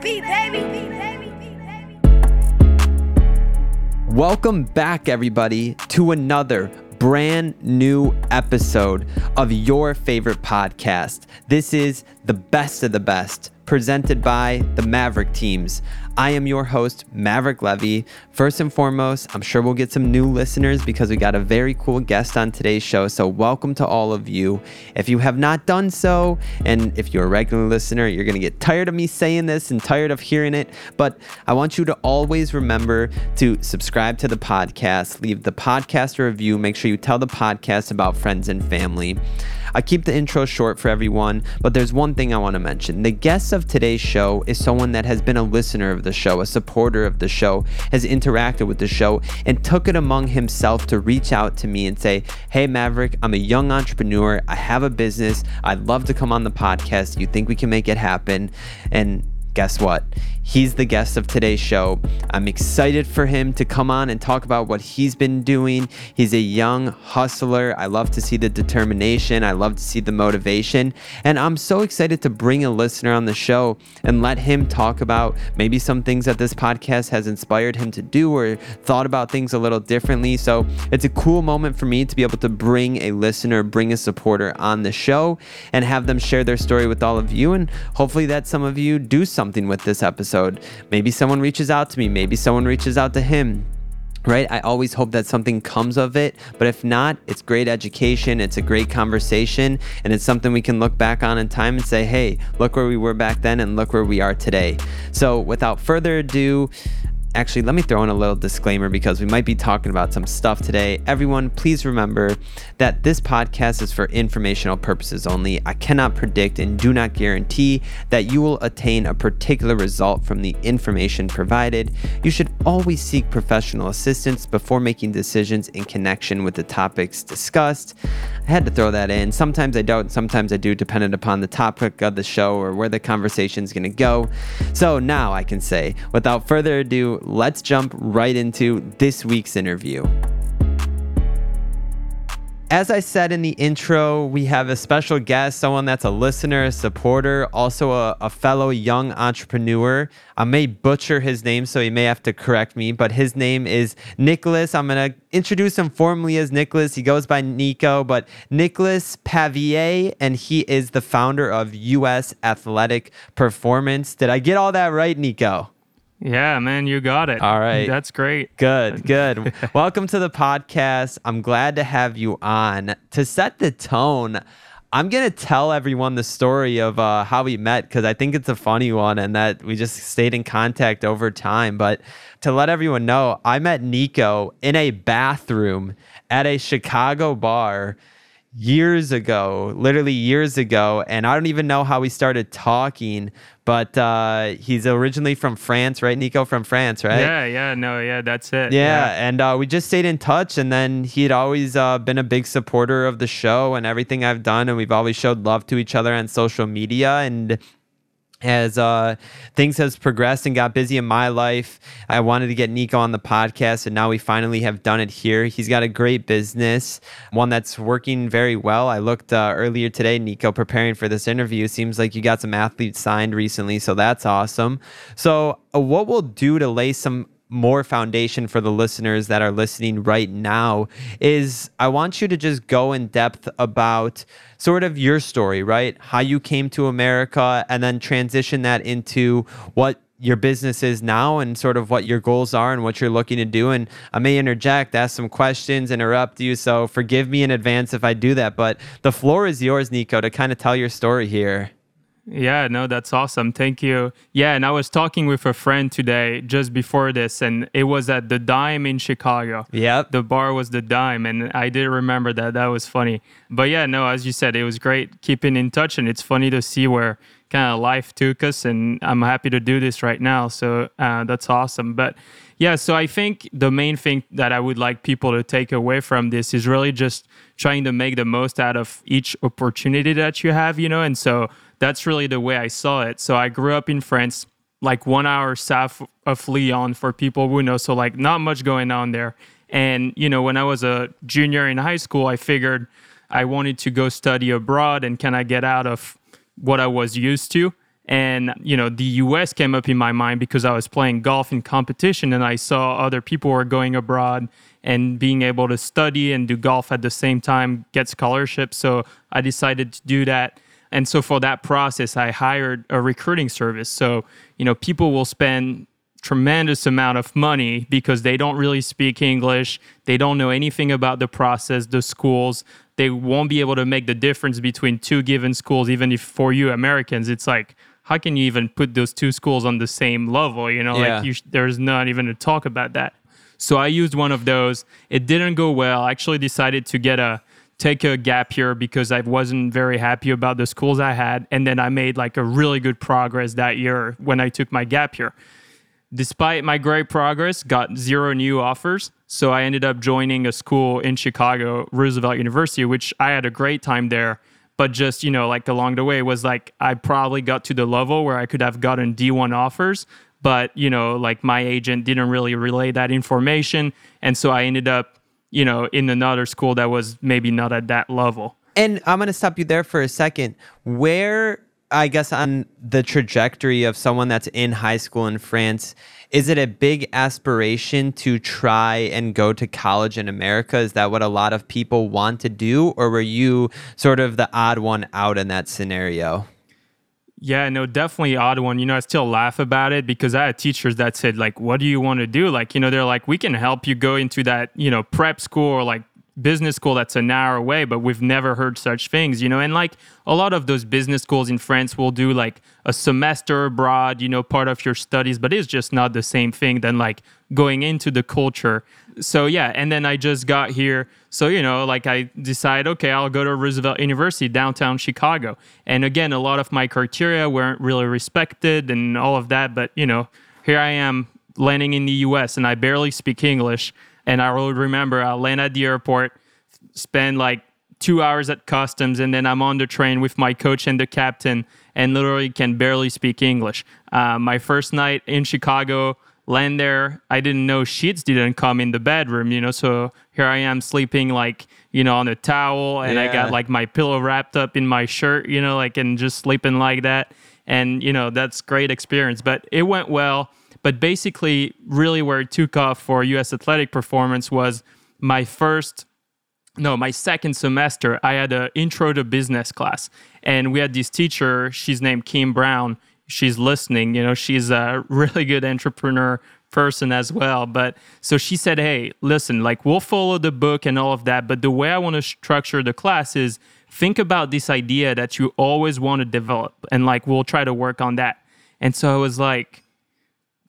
baby. Welcome back, everybody, to another brand new episode of your favorite podcast. This is the best of the best, presented by the Maverick teams. I am your host, Maverick Levy. First and foremost, I'm sure we'll get some new listeners because we got a very cool guest on today's show. So, welcome to all of you. If you have not done so, and if you're a regular listener, you're going to get tired of me saying this and tired of hearing it. But I want you to always remember to subscribe to the podcast, leave the podcast a review, make sure you tell the podcast about friends and family. I keep the intro short for everyone, but there's one thing I want to mention. The guest of today's show is someone that has been a listener of the show, a supporter of the show, has interacted with the show, and took it among himself to reach out to me and say, Hey, Maverick, I'm a young entrepreneur. I have a business. I'd love to come on the podcast. You think we can make it happen? And guess what? He's the guest of today's show. I'm excited for him to come on and talk about what he's been doing. He's a young hustler. I love to see the determination, I love to see the motivation. And I'm so excited to bring a listener on the show and let him talk about maybe some things that this podcast has inspired him to do or thought about things a little differently. So it's a cool moment for me to be able to bring a listener, bring a supporter on the show and have them share their story with all of you. And hopefully that some of you do something with this episode. Maybe someone reaches out to me, maybe someone reaches out to him right? I always hope that something comes of it, but if not, it's great education, it's a great conversation, and it's something we can look back on in time and say, hey, look where we were back then and look where we are today. So, without further ado, Actually, let me throw in a little disclaimer because we might be talking about some stuff today. Everyone, please remember that this podcast is for informational purposes only. I cannot predict and do not guarantee that you will attain a particular result from the information provided. You should always seek professional assistance before making decisions in connection with the topics discussed. I had to throw that in. Sometimes I don't, sometimes I do, depending upon the topic of the show or where the conversation is going to go. So now I can say, without further ado, let's jump right into this week's interview. As I said in the intro, we have a special guest, someone that's a listener, a supporter, also a, a, fellow young entrepreneur. I may butcher his name, so he may have to correct me, but his name is Nicholas. I'm going to introduce him formally as Nicholas. He goes by Nico, but Nicholas Paviet, and he is the founder of US Athletic Performance. Did I get all that right, Nico? Yeah, man, you got it. All right. That's great. Good, good. Welcome to the podcast. I'm glad to have you on. To set the tone, I'm going to tell everyone the story of uh, how we met because I think it's a funny one and that we just stayed in contact over time. But to let everyone know, I met Nico in a bathroom at a Chicago bar years ago, literally years ago. And I don't even know how we started talking, but uh, he's originally from France, right? Nico from France, right? Yeah, yeah, no, yeah, that's it. Yeah, yeah. and uh, we just stayed in touch. And then he'd always uh, been a big supporter of the show and everything I've done. And we've always showed love to each other on social media. And as uh, things has progressed and got busy in my life i wanted to get nico on the podcast and now we finally have done it here. He's got a great business one that's working very well. I looked uh, earlier today nico preparing for this interview. Seems like you got some athletes signed recently so that's awesome. So uh, what we'll do to lay some more foundation for the listeners that are listening right now is I want you to just go in depth about sort of your story, right? How you came to America and then transition that into what your business is now and sort of what your goals are and what you're looking to do. And I may interject, ask some questions, interrupt you. So forgive me in advance if I do that. But the floor is yours, Nico, to kind of tell your story here. Yeah, no, that's awesome. Thank you. Yeah, and I was talking with a friend today just before this, and it was at the Dime in Chicago. Yeah. The bar was the Dime, and I did remember that. That was funny. But yeah, no, as you said, it was great keeping in touch, and it's funny to see where kind of life took us, and I'm happy to do this right now. So uh, that's awesome. But yeah, so I think the main thing that I would like people to take away from this is really just trying to make the most out of each opportunity that you have, you know, and so that's really the way I saw it. So I grew up in France, like one hour south of Lyon for people who know. So like not much going on there. And you know, when I was a junior in high school, I figured I wanted to go study abroad and can I get out of what I was used to. And, you know, the US came up in my mind because I was playing golf in competition and I saw other people were going abroad and being able to study and do golf at the same time, get scholarships. So I decided to do that. And so for that process, I hired a recruiting service. So, you know, people will spend tremendous amount of money because they don't really speak English. They don't know anything about the process, the schools. They won't be able to make the difference between two given schools, even if for you Americans, it's like, how can you even put those two schools on the same level? You know, Yeah. like you sh- there's not even a talk about that. So I used one of those. It didn't go well. I actually decided to get a take a gap year because I wasn't very happy about the schools I had. And then I made like a really good progress that year when I took my gap year. Despite my great progress, got zero new offers. So I ended up joining a school in Chicago, Roosevelt University, which I had a great time there. But just, you know, like along the way was like I probably got to the level where I could have gotten D1 offers, but you know, like my agent didn't really relay that information. And so I ended up, you know, in another school that was maybe not at that level. And I'm going to stop you there for a second. Where, I guess, on the trajectory of someone that's in high school in France, is it a big aspiration to try and go to college in America? Is that what a lot of people want to do? Or were you sort of the odd one out in that scenario? Yeah, no, definitely odd one. You know, I still laugh about it because I had teachers that said, like, what do you want to do? Like, you know, they're like, we can help you go into that, you know, prep school or like business school that's an hour away, but we've never heard such things, you know. And like a lot of those business schools in France will do like a semester abroad, you know, part of your studies, but it's just not the same thing than like going into the culture. So yeah, and then I just got here. So, you know, like I decide, okay, I'll go to Roosevelt University, downtown Chicago. And again, a lot of my criteria weren't really respected and all of that, but you know, here I am landing in the US and I barely speak English. And I will remember I land at the airport, spend like two hours at customs, and then I'm on the train with my coach and the captain, and literally can barely speak English. Uh, my first night in Chicago, land there, I didn't know sheets didn't come in the bedroom, you know. So here I am sleeping like you know on a towel, and I got like my pillow wrapped up in my shirt, you know, like and just sleeping like that. And you know that's great experience, but it went well. But basically, really where it took off for US athletic performance was my first no, my second semester, I had an intro to business class, and we had this teacher. She's named Kim Brown. She's listening. You know, she's a really good entrepreneur person as well. But so she said, "Hey, listen, like we'll follow the book and all of that, but the way I want to structure the class is think about this idea that you always want to develop, and like we'll try to work on that." And so I was like,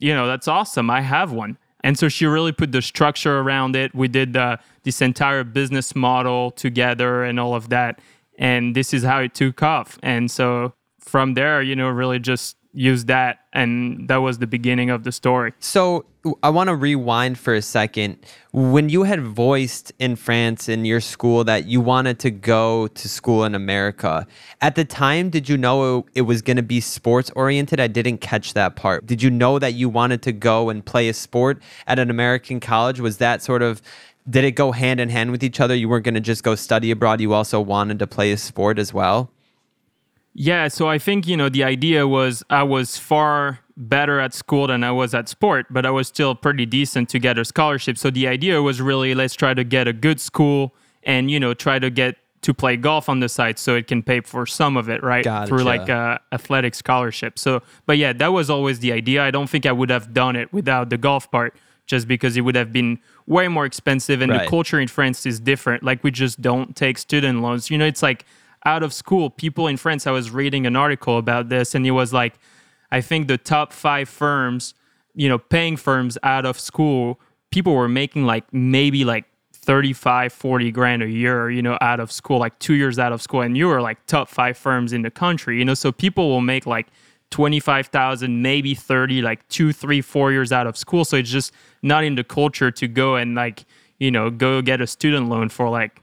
you know, that's awesome. I have one. And so she really put the structure around it. We did uh, this entire business model together and all of that. And this is how it took off. And so from there, you know, really just used that. And that was the beginning of the story. So I want to rewind for a second. When you had voiced in France in your school that you wanted to go to school in America, at the time, did you know it was going to be sports oriented? I didn't catch that part. Did you know that you wanted to go and play a sport at an American college? Was that sort of did it go hand in hand with each other? You weren't going to just go study abroad. You also wanted to play a sport as well. Yeah, so I think, you know, the idea was I was far better at school than I was at sport, but I was still pretty decent to get a scholarship. So the idea was really let's try to get a good school and, you know, try to get to play golf on the side so it can pay for some of it, right? Gotcha. Through like a athletic scholarship. So, but yeah, that was always the idea. I don't think I would have done it without the golf part just because it would have been way more expensive and Right. the culture in France is different. Like we just don't take student loans. You know, it's like out of school, people in France, I was reading an article about this and it was like, I think the top five firms, you know, paying firms out of school, people were making like maybe like 35, 40 grand a year, you know, out of school, like two years out of school. And you were like top five firms in the country, you know, so people will make like 25,000, maybe 30, like two, three, four years out of school. So it's just not in the culture to go and like, you know, go get a student loan for like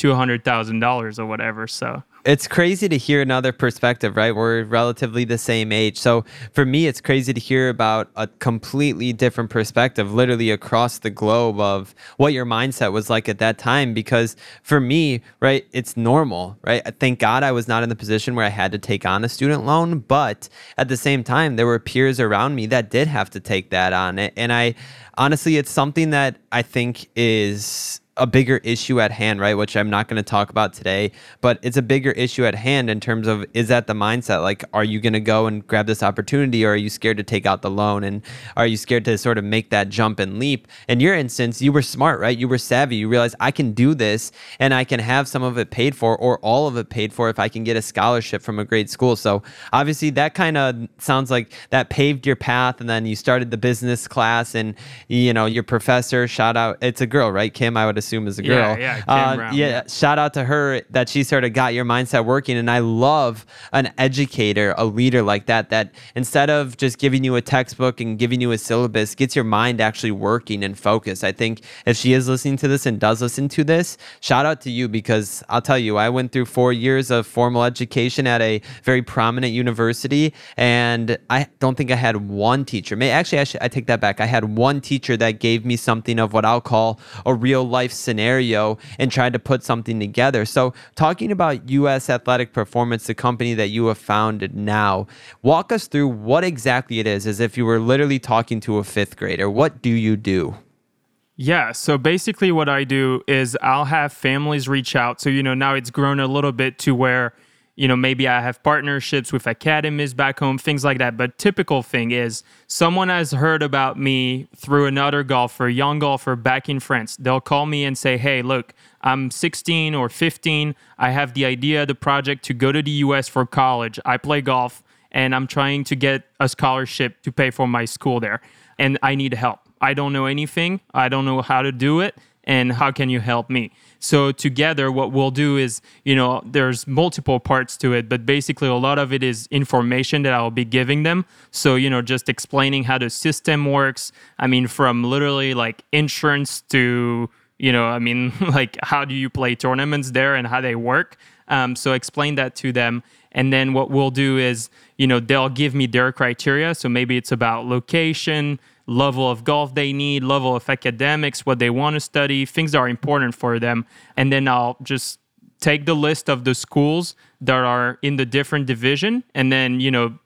$200,000 or whatever. So, It's crazy to hear another perspective, right? We're relatively the same age. So for me, it's crazy to hear about a completely different perspective, literally across the globe, of what your mindset was like at that time. Because for me, right, it's normal, right? Thank God I was not in the position where I had to take on a student loan. But at the same time, there were peers around me that did have to take that on. And I honestly, it's something that I think is a bigger issue at hand, right? Which I'm not going to talk about today, but it's a bigger issue at hand in terms of is that the mindset? Like, are you going to go and grab this opportunity or are you scared to take out the loan? And are you scared to sort of make that jump and leap? In your instance, you were smart, right? You were savvy. You realized I can do this and I can have some of it paid for or all of it paid for if I can get a scholarship from a great school. So obviously, that kind of sounds like that paved your path. And then you started the business class and, you know, your professor, shout out, it's a girl, right? Kim, I would assume assume is a girl. Yeah, yeah, uh, Brown, yeah, yeah. Shout out to her that she sort of got your mindset working. And I love an educator, a leader like that. That instead of just giving you a textbook and giving you a syllabus, gets your mind actually working and focused. I think if she is listening to this and does listen to this, shout out to you because I'll tell you, I went through four years of formal education at a very prominent university, and I don't think I had one teacher. May actually, I, should, I take that back. I had one teacher that gave me something of what I'll call a real life scenario and tried to put something together. So, talking about US Athletic Performance, the company that you have founded now, walk us through what exactly it is, as if you were literally talking to a fifth grader. What do you do? Yeah, so basically, what I do is I'll have families reach out. So, you know, now it's grown a little bit to where you know, maybe I have partnerships with academies back home, things like that. But typical thing is someone has heard about me through another golfer, young golfer back in France. They'll call me and say, Hey, look, I'm 16 or 15. I have the idea, the project to go to the US for college. I play golf and I'm trying to get a scholarship to pay for my school there. And I need help. I don't know anything. I don't know how to do it. And how can you help me? So together, what we'll do is, you know, there's multiple parts to it, but basically a lot of it is information that I'll be giving them. So, you know, just explaining how the system works. I mean, from literally like insurance to, you know, I mean, like how do you play tournaments there and how they work. Um, so explain that to them. And then what we'll do is, you know, they'll give me their criteria. So maybe it's about location, level of golf they need, level of academics, what they want to study, things that are important for them. And then I'll just take the list of the schools that are in the different division and then, you know,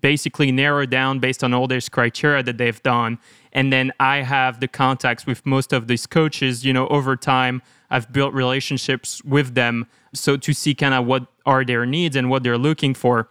basically narrow down based on all these criteria that they've done. And then I have the contacts with most of these coaches, you know, over time. I've built relationships with them. So to see kind of what are their needs and what they're looking for.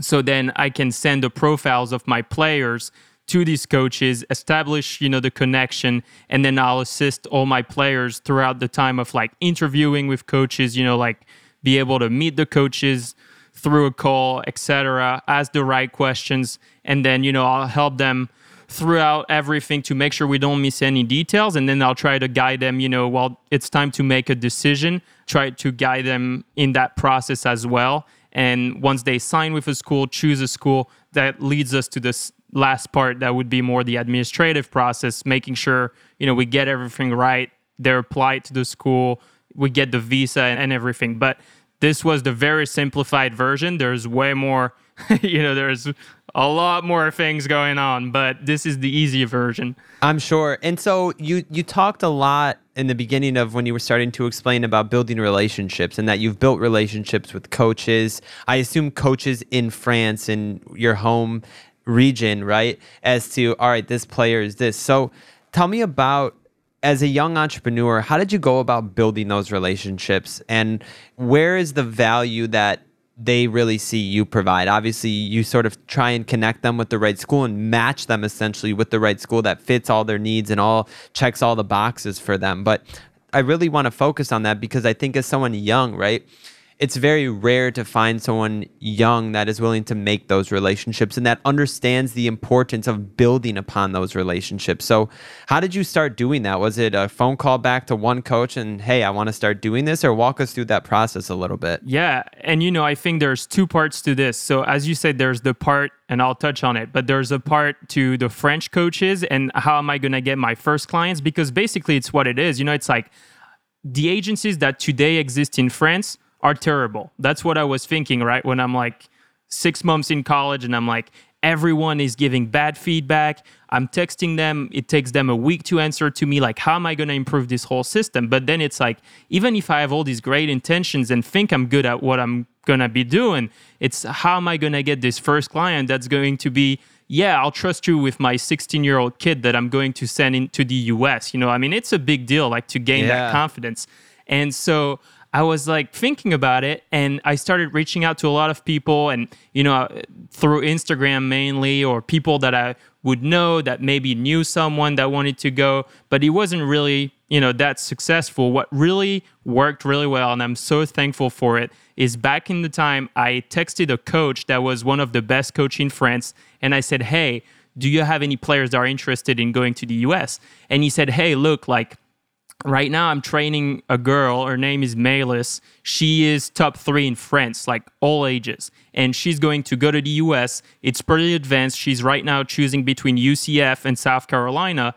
So then I can send the profiles of my players to these coaches, establish, you know, the connection, and then I'll assist all my players throughout the time of like interviewing with coaches, you know, like be able to meet the coaches through a call, etc., ask the right questions, and then, you know, I'll help them throughout everything to make sure we don't miss any details and then I'll try to guide them, you know, while it's time to make a decision, try to guide them in that process as well. And once they sign with a school, choose a school, that leads us to this last part that would be more the administrative process making sure you know we get everything right they're applied to the school we get the visa and everything. But this was the very simplified version. There's way more you know there's a lot more things going on but this is the easy version. I'm sure. And so you you talked a lot in the beginning of when you were starting to explain about building relationships and that you've built relationships with coaches. I assume coaches in france in your home region, right? As to, all right, this player is this. So tell me about as a young entrepreneur, how did you go about building those relationships and where is the value that they really see you provide? Obviously, you sort of try and connect them with the right school and match them essentially with the right school that fits all their needs and all checks all the boxes for them. But I really want to focus on that because I think as someone young, right? It's very rare to find someone young that is willing to make those relationships and that understands the importance of building upon those relationships. So, how did you start doing that? Was it a phone call back to one coach and, hey, I want to start doing this, or walk us through that process a little bit? Yeah. And, you know, I think there's two parts to this. So, as you said, there's the part, and I'll touch on it, but there's a part to the French coaches and how am I going to get my first clients? Because basically, it's what it is. You know, it's like the agencies that today exist in France are terrible. That's what I was thinking, right? When I'm like six months in college and I'm like, everyone is giving bad feedback. I'm texting them. It takes them a week to answer to me. Like, how am I going to improve this whole system? But then it's like, even if I have all these great intentions and think I'm good at what I'm going to be doing, it's how am I going to get this first client that's going to be, yeah, I'll trust you with my 16 year old kid that I'm going to send into the US. You know, I mean, it's a big deal, like to gain yeah. that confidence. And so I was like thinking about it and I started reaching out to a lot of people and, you know, through Instagram mainly or people that I would know that maybe knew someone that wanted to go, but it wasn't really, you know, that successful. What really worked really well, and I'm so thankful for it, is back in the time I texted a coach that was one of the best coach in France and I said, Hey, do you have any players that are interested in going to the US? And he said, Hey, look, like right now I'm training a girl. Her name is Maëlys. She is top three in France, like all ages. And she's going to go to the US. It's pretty advanced. She's right now choosing between UCF and South Carolina.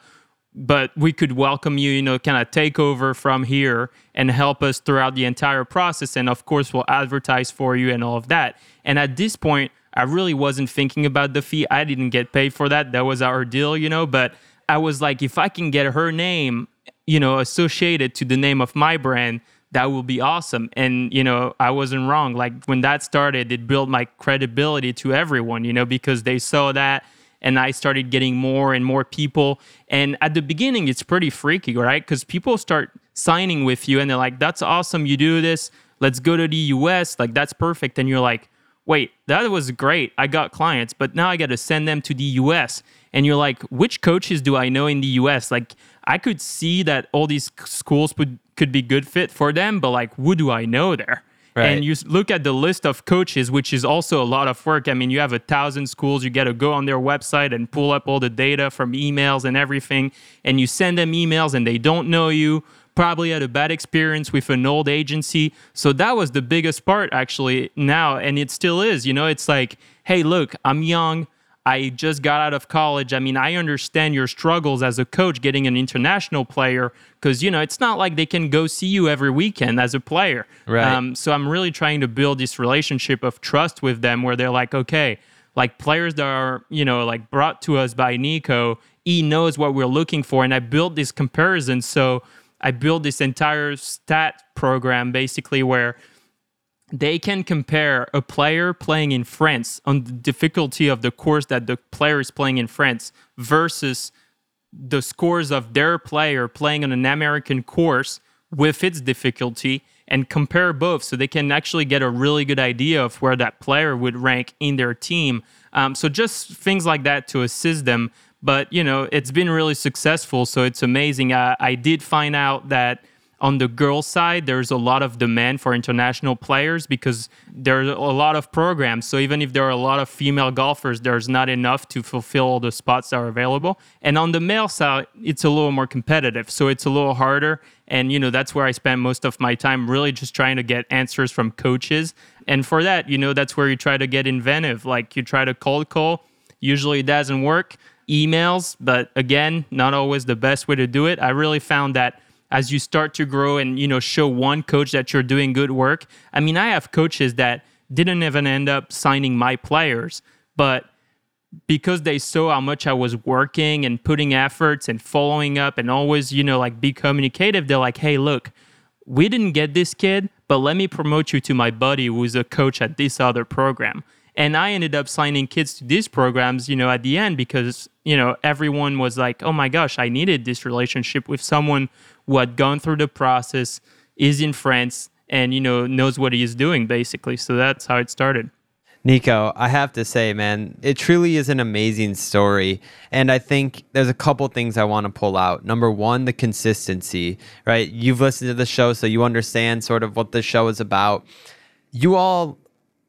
But we could welcome you, you know, kind of take over from here and help us throughout the entire process. And of course, we'll advertise for you and all of that. And at this point, I really wasn't thinking about the fee. I didn't get paid for that. That was our deal, you know, but I was like, if I can get her name you know, associated to the name of my brand, that will be awesome. And, you know, I wasn't wrong. Like when that started, it built my credibility to everyone, you know, because they saw that and I started getting more and more people. And at the beginning, it's pretty freaky, right? Because people start signing with you and they're like, that's awesome. You do this. Let's go to the US. Like, that's perfect. And you're like, wait, that was great. I got clients, but now I got to send them to the US. And you're like, which coaches do I know in the US? Like, I could see that all these schools would, could be good fit for them, but like, who do I know there? Right. And you look at the list of coaches, which is also a lot of work. I mean, you have a thousand schools. You got to go on their website and pull up all the data from emails and everything. And you send them emails and they don't know you, probably had a bad experience with an old agency. So that was the biggest part actually now. And it still is. You know, it's like, hey, look, I'm young. I just got out of college. I mean, I understand your struggles as a coach getting an international player because, you know, it's not like they can go see you every weekend as a player. Right. Um, so I'm really trying to build this relationship of trust with them where they're like, okay, like players that are, you know, like brought to us by Nico, he knows what we're looking for. And I built this comparison. So I built this entire stat program basically where they can compare a player playing in France on the difficulty of the course that the player is playing in France versus the scores of their player playing on an American course with its difficulty and compare both so they can actually get a really good idea of where that player would rank in their team. Um, so just things like that to assist them. But you know, it's been really successful, so it's amazing. I, I did find out that on the girls side there's a lot of demand for international players because there's a lot of programs. So even if there are a lot of female golfers there's not enough to fulfill all the spots that are available. And on the male side it's a little more competitive. So it's a little harder. And you know that's where i spend most of my time really just trying to get answers from coaches. And for that you know that's where you try to get inventive. Like you try to cold call. Usually it doesn't work. Emails but again not always the best way to do it. I really found that as you start to grow and you know show one coach that you're doing good work. I mean i have coaches that didn't even end up signing my players but because they saw how much i was working and putting efforts and following up and always you know like be communicative they're like hey look we didn't get this kid but let me promote you to my buddy who's a coach at this other program. And I ended up signing kids to these programs, you know, at the end because, you know, everyone was like, oh my gosh, I needed this relationship with someone who had gone through the process, is in France, and, you know, knows what he is doing basically. So that's how it started. Nico, I have to say, man, it truly is an amazing story. And I think there's a couple things I want to pull out. Number one, the consistency, right? You've listened to the show, so you understand sort of what the show is about. You all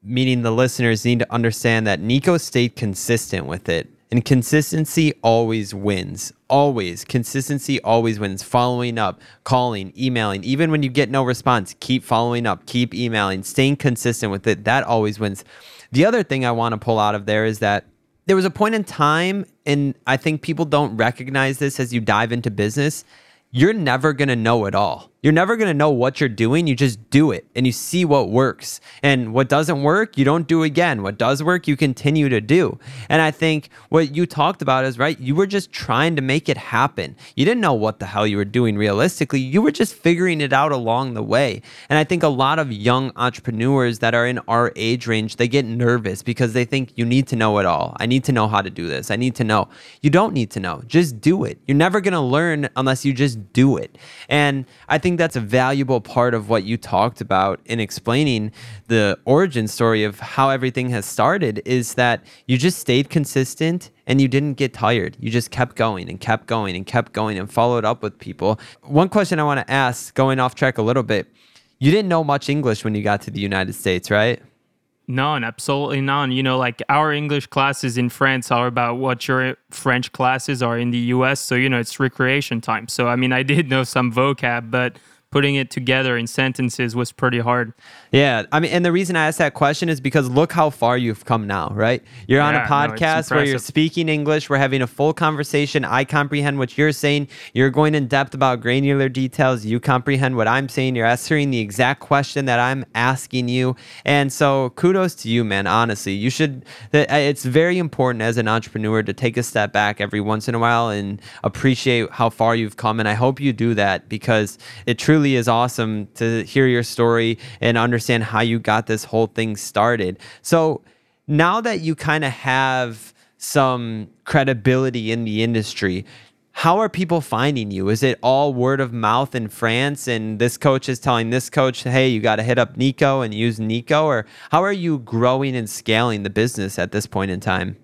meaning the listeners need to understand that Nico stayed consistent with it. And consistency always wins. Always. Consistency always wins. Following up, calling, emailing. Even when you get no response, keep following up, keep emailing, staying consistent with it. That always wins. The other thing I want to pull out of there is that there was a point in time, and I think people don't recognize this as you dive into business. You're never going to know it all You're never going to know what you're doing. You just do it and you see what works. And what doesn't work, you don't do again. What does work, you continue to do. And I think what you talked about is right. You were just trying to make it happen. You didn't know what the hell you were doing realistically. You were just figuring it out along the way. And I think a lot of young entrepreneurs that are in our age range, they get nervous because they think you need to know it all. I need to know how to do this. I need to know. You don't need to know. Just do it. You're never going to learn unless you just do it. And I think think that's a valuable part of what you talked about in explaining the origin story of how everything has started is that you just stayed consistent and you didn't get tired. You just kept going and kept going and kept going and followed up with people. One question I want to ask, going off track a little bit, you didn't know much English when you got to the United States, right? None, absolutely none. You know, like our English classes in France are about what your French classes are in the US. So, you know, it's recreation time. So, I mean, I did know some vocab, but putting it together in sentences was pretty hard. Yeah, I mean, and the reason I asked that question is because look how far you've come now, right? You're yeah, on a podcast no, where you're speaking English. We're having a full conversation. I comprehend what you're saying. You're going in depth about granular details. You comprehend what I'm saying. You're answering the exact question that I'm asking you. And so, kudos to you, man. Honestly, you should. Uh, it's very important as an entrepreneur to take a step back every once in a while and appreciate how far you've come. And I hope you do that because it truly is awesome to hear your story and understand how you got this whole thing started. So now that you kind of have some credibility in the industry, how are people finding you? Is it all word of mouth in France and this coach is telling this coach, hey, you got to hit up Nico and use Nico? Or how are you growing and scaling the business at this point in time?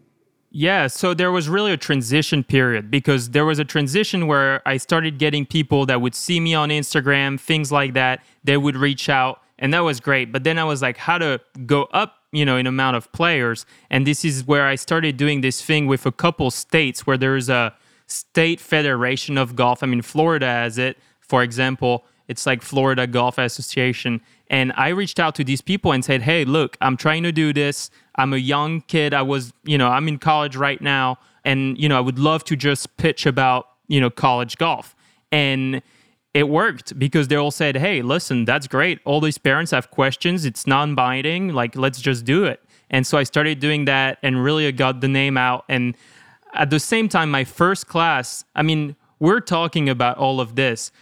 Yeah, so there was really a transition period because there was a transition where I started getting people that would see me on Instagram, things like that. They would reach out and that was great. But then I was like, how to go up, you know, in amount of players, and this is where I started doing this thing with a couple states where there's a state federation of golf. I mean, Florida has it, for example. It's like Florida Golf Association. And I reached out to these people and said, hey, look, I'm trying to do this. I'm a young kid. I was, you know, I'm in college right now. And, you know, I would love to just pitch about, you know, college golf. And it worked because they all said, hey, listen, that's great. All these parents have questions. It's non binding. Like, let's just do it. And so I started doing that and really got the name out. And at the same time, my first class, I mean, we're talking about all of this.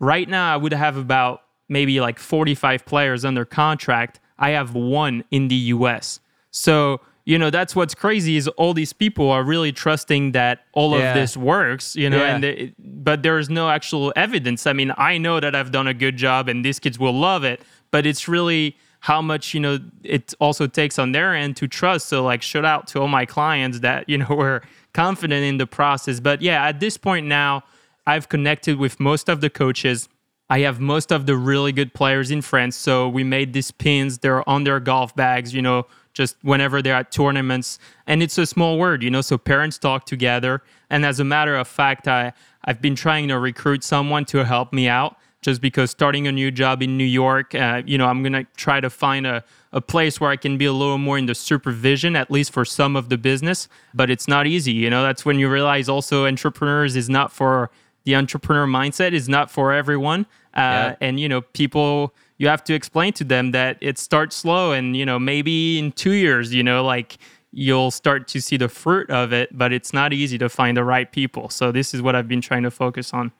Right now, I would have about maybe like 45 players under contract. I have one in the US. So you know that's what's crazy is all these people are really trusting that all yeah. of this works you know yeah. and they, but there's no actual evidence i mean i know that i've done a good job and these kids will love it but it's really how much you know it also takes on their end to trust so like shout out to all my clients that you know were confident in the process but yeah at this point now i've connected with most of the coaches I have most of the really good players in France. So we made these pins. They're on their golf bags, you know, just whenever they're at tournaments. And it's a small word, you know, so parents talk together. And as a matter of fact, I, I've been trying to recruit someone to help me out just because starting a new job in New York, uh, you know, I'm going to try to find a, a place where I can be a little more in the supervision, at least for some of the business. But it's not easy. You know, that's when you realize also entrepreneurs is not for the entrepreneur mindset, is not for everyone. Uh, yeah. And, you know, people you have to explain to them that it starts slow and you know maybe in two years you know like you'll start to see the fruit of it but it's not easy to find the right people so this is what i've been trying to focus on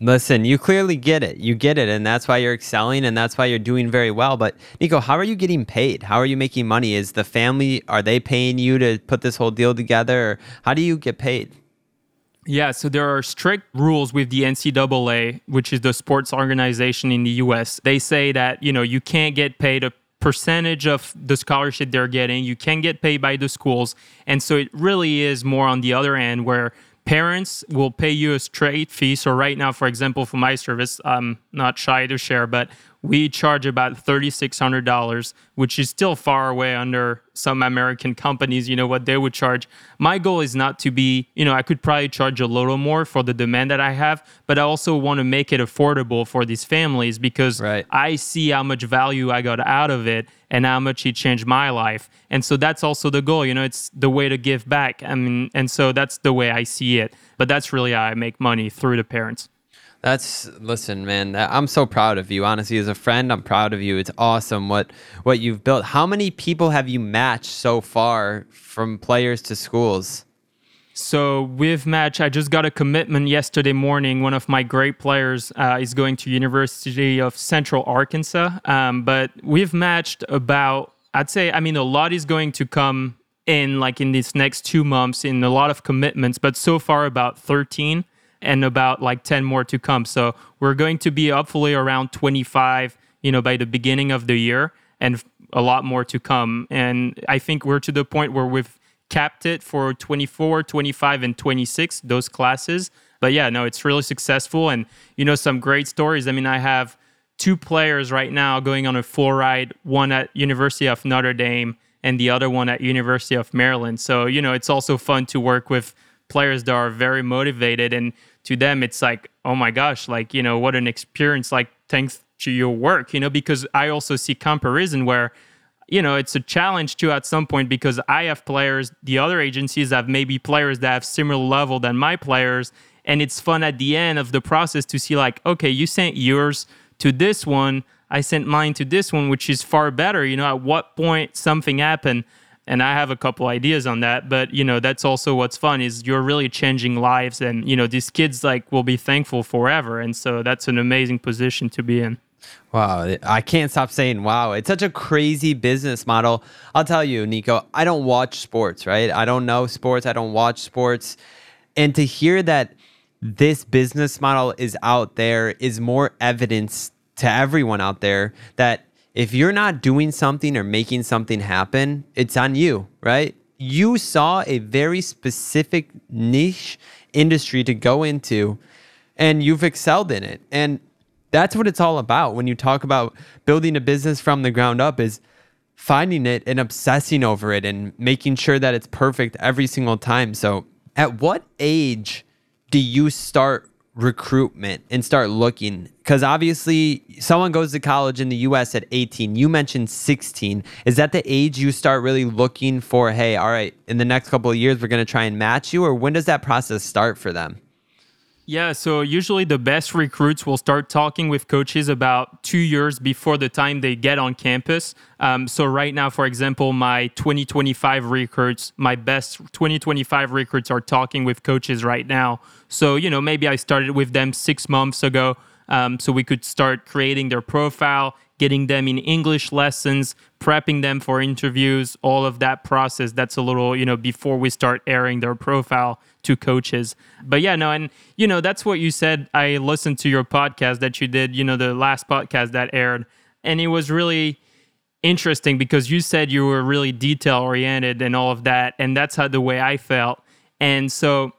Listen, you clearly get it. You get it. And that's why you're excelling and that's why you're doing very well. But Nico, how are you getting paid? How are you making money? Is the family, are they paying you to put this whole deal together? Or how do you get paid? Yeah, so there are strict rules with the NCAA, which is the sports organization in the US. They say that, you know, you can't get paid a percentage of the scholarship they're getting. You can get paid by the schools. And so it really is more on the other end where parents will pay you a straight fee. So right now, for example, for my service, I'm not shy to share, but we charge about $3,600, which is still far away under some American companies, you know, what they would charge. My goal is not to be, you know, I could probably charge a little more for the demand that I have, but I also want to make it affordable for these families because right. I see how much value I got out of it and how much it changed my life. And so that's also the goal, you know, it's the way to give back. I mean, and so that's the way I see it. But that's really how I make money through the parents. That's listen, man. I'm so proud of you. Honestly, as a friend, I'm proud of you. It's awesome what what you've built. How many people have you matched so far from players to schools? So with match, I just got a commitment yesterday morning. One of my great players uh, is going to University of Central Arkansas. Um, but we've matched about, I'd say, I mean, a lot is going to come in like in these next two months in a lot of commitments. But so far, about 13 and about like 10 more to come. So we're going to be hopefully around 25, you know, by the beginning of the year and a lot more to come. And I think we're to the point where we've capped it for 24, 25, and 26, those classes. But yeah, no, it's really successful. And, you know, some great stories. I mean, I have two players right now going on a full ride, one at University of Notre Dame and the other one at University of Maryland. So, you know, it's also fun to work with players that are very motivated and to them it's like, oh my gosh, like, you know, what an experience like thanks to your work, you know, because I also see comparison where you know, it's a challenge too at some point because I have players, the other agencies have maybe players that have similar level than my players. And it's fun at the end of the process to see, like, okay, you sent yours to this one, I sent mine to this one, which is far better. You know, at what point something happened. And I have a couple ideas on that, but you know, that's also what's fun is you're really changing lives and you know, these kids like will be thankful forever. And so that's an amazing position to be in. Wow, I can't stop saying wow. It's such a crazy business model. I'll tell you, Nico, I don't watch sports, right? I don't know sports, I don't watch sports. And to hear that this business model is out there is more evidence to everyone out there that if you're not doing something or making something happen, it's on you, right? You saw a very specific niche industry to go into and you've excelled in it. And that's what it's all about when you talk about building a business from the ground up is finding it and obsessing over it and making sure that it's perfect every single time. So, at what age do you start recruitment and start looking? Because obviously, someone goes to college in the US at 18. You mentioned 16. Is that the age you start really looking for, hey, all right, in the next couple of years, we're going to try and match you? Or when does that process start for them? Yeah, so usually the best recruits will start talking with coaches about two years before the time they get on campus. Um, so, right now, for example, my 2025 recruits, my best 2025 recruits are talking with coaches right now. So, you know, maybe I started with them six months ago. Um, so we could start creating their profile, getting them in English lessons, prepping them for interviews, all of that process. That's a little, you know, before we start airing their profile to coaches. But yeah, no, and you know, that's what you said. I listened to your podcast that you did, you know, the last podcast that aired, and it was really interesting because you said you were really detail oriented and all of that, and that's how the way I felt. And so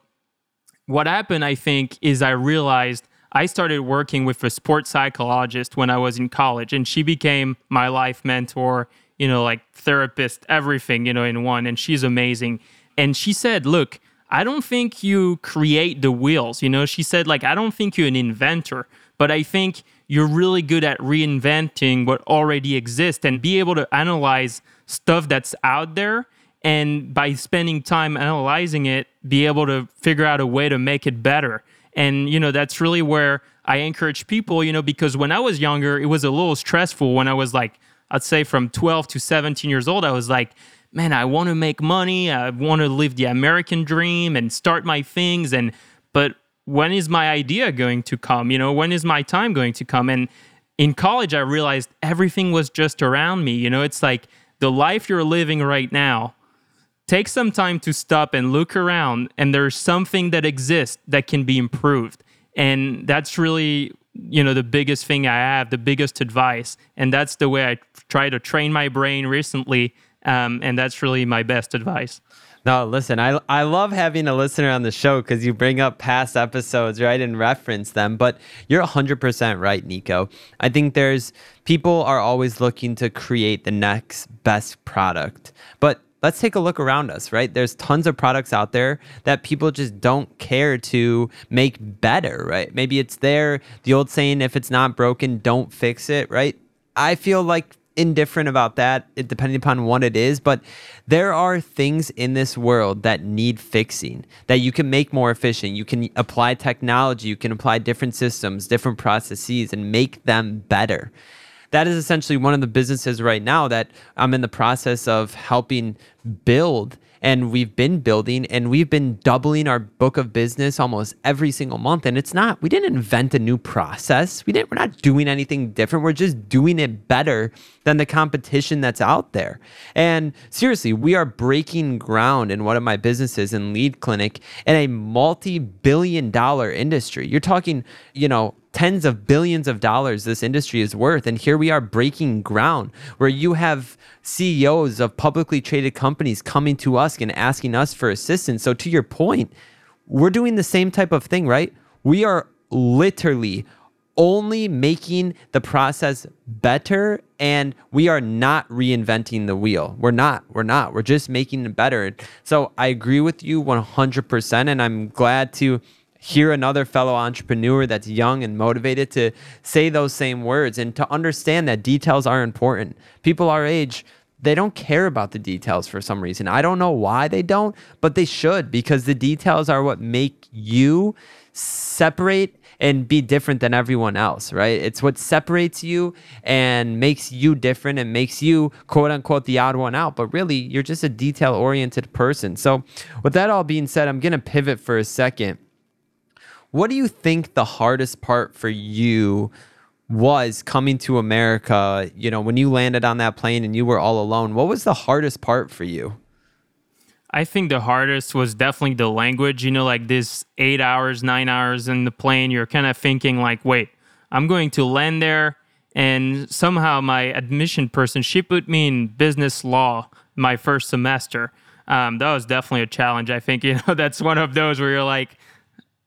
what happened, I think, is I realized I started working with a sports psychologist when I was in college, and she became my life mentor, you know, like therapist, everything, you know, in one. And she's amazing. And she said, Look, I don't think you create the wheels. You know, she said, like, I don't think you're an inventor, but I think you're really good at reinventing what already exists and be able to analyze stuff that's out there. And by spending time analyzing it, be able to figure out a way to make it better. And, you know, that's really where I encourage people, you know, because when I was younger, it was a little stressful when I was like, I'd say from 12 to 17 years old, I was like, man, I want to make money. I want to live the American dream and start my things. And, but when is my idea going to come? You know, when is my time going to come? And in college, I realized everything was just around me. You know, it's like the life you're living right now. Take some time to stop and look around, and there's something that exists that can be improved. And that's really you know the biggest thing i have the biggest advice and that's the way i try to train my brain recently um, and that's really my best advice. No, listen, I, I love having a listener on the show because you bring up past episodes, right, and reference them. But you're 100% right, Nico. I think there's people are always looking to create the next best product. But let's take a look around us, right? There's tons of products out there that people just don't care to make better, right? Maybe it's there, the old saying, if it's not broken, don't fix it, right? I feel like indifferent about that, depending upon what it is. But there are things in this world that need fixing that you can make more efficient. You can apply technology, you can apply different systems, different processes, and make them better. That is essentially one of the businesses right now that I'm in the process of helping build. And we've been building and we've been doubling our book of business almost every single month. And it's not we didn't invent a new process. We didn't we're not doing anything different. We're just doing it better than the competition that's out there. And seriously we are breaking ground in one of my businesses in lead clinic in a multi-billion dollar industry. You're talking you know tens of billions of dollars this industry is worth. And here we are breaking ground where you have CEOs of publicly traded companies coming to us and asking us for assistance. So, to your point, we're doing the same type of thing, right? We are literally only making the process better and we are not reinventing the wheel. We're not. We're not. We're just making it better. So I agree with you 100% and I'm glad to hear another fellow entrepreneur that's young and motivated to say those same words and to understand that details are important. People our age, they don't care about the details for some reason. I don't know why they don't, but they should because the details are what make you separate and be different than everyone else, right? It's what separates you and makes you different and makes you quote unquote the odd one out. But really, you're just a detail oriented person. So, with that all being said, I'm going to pivot for a second what do you think the hardest part for you was coming to America? You know, when you landed on that plane and you were all alone, what was the hardest part for you? I think the hardest was definitely the language. You know, like this eight hours, nine hours in the plane, you're kind of thinking, like, wait, I'm going to land there. And somehow my admission person, she put me in business law my first semester. Um, that was definitely a challenge. I think, you know, that's one of those where you're like,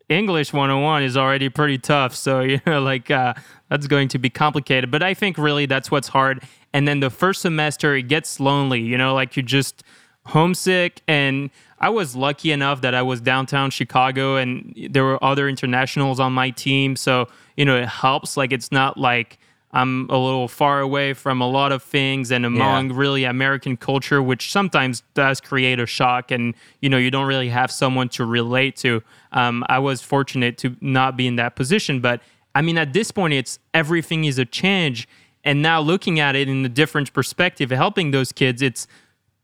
English 101 is already pretty tough. So, you know, like uh, that's going to be complicated. But I think really that's what's hard. And then the first semester, it gets lonely, you know, like you're just homesick. And I was lucky enough that I was downtown Chicago and there were other internationals on my team. So, you know, it helps. Like it's not like, I'm a little far away from a lot of things and among yeah. really American culture, which sometimes does create a shock. And, you know, you don't really have someone to relate to. Um, I was fortunate to not be in that position. But I mean, at this point, it's everything is a change. And now looking at it in a different perspective, helping those kids, it's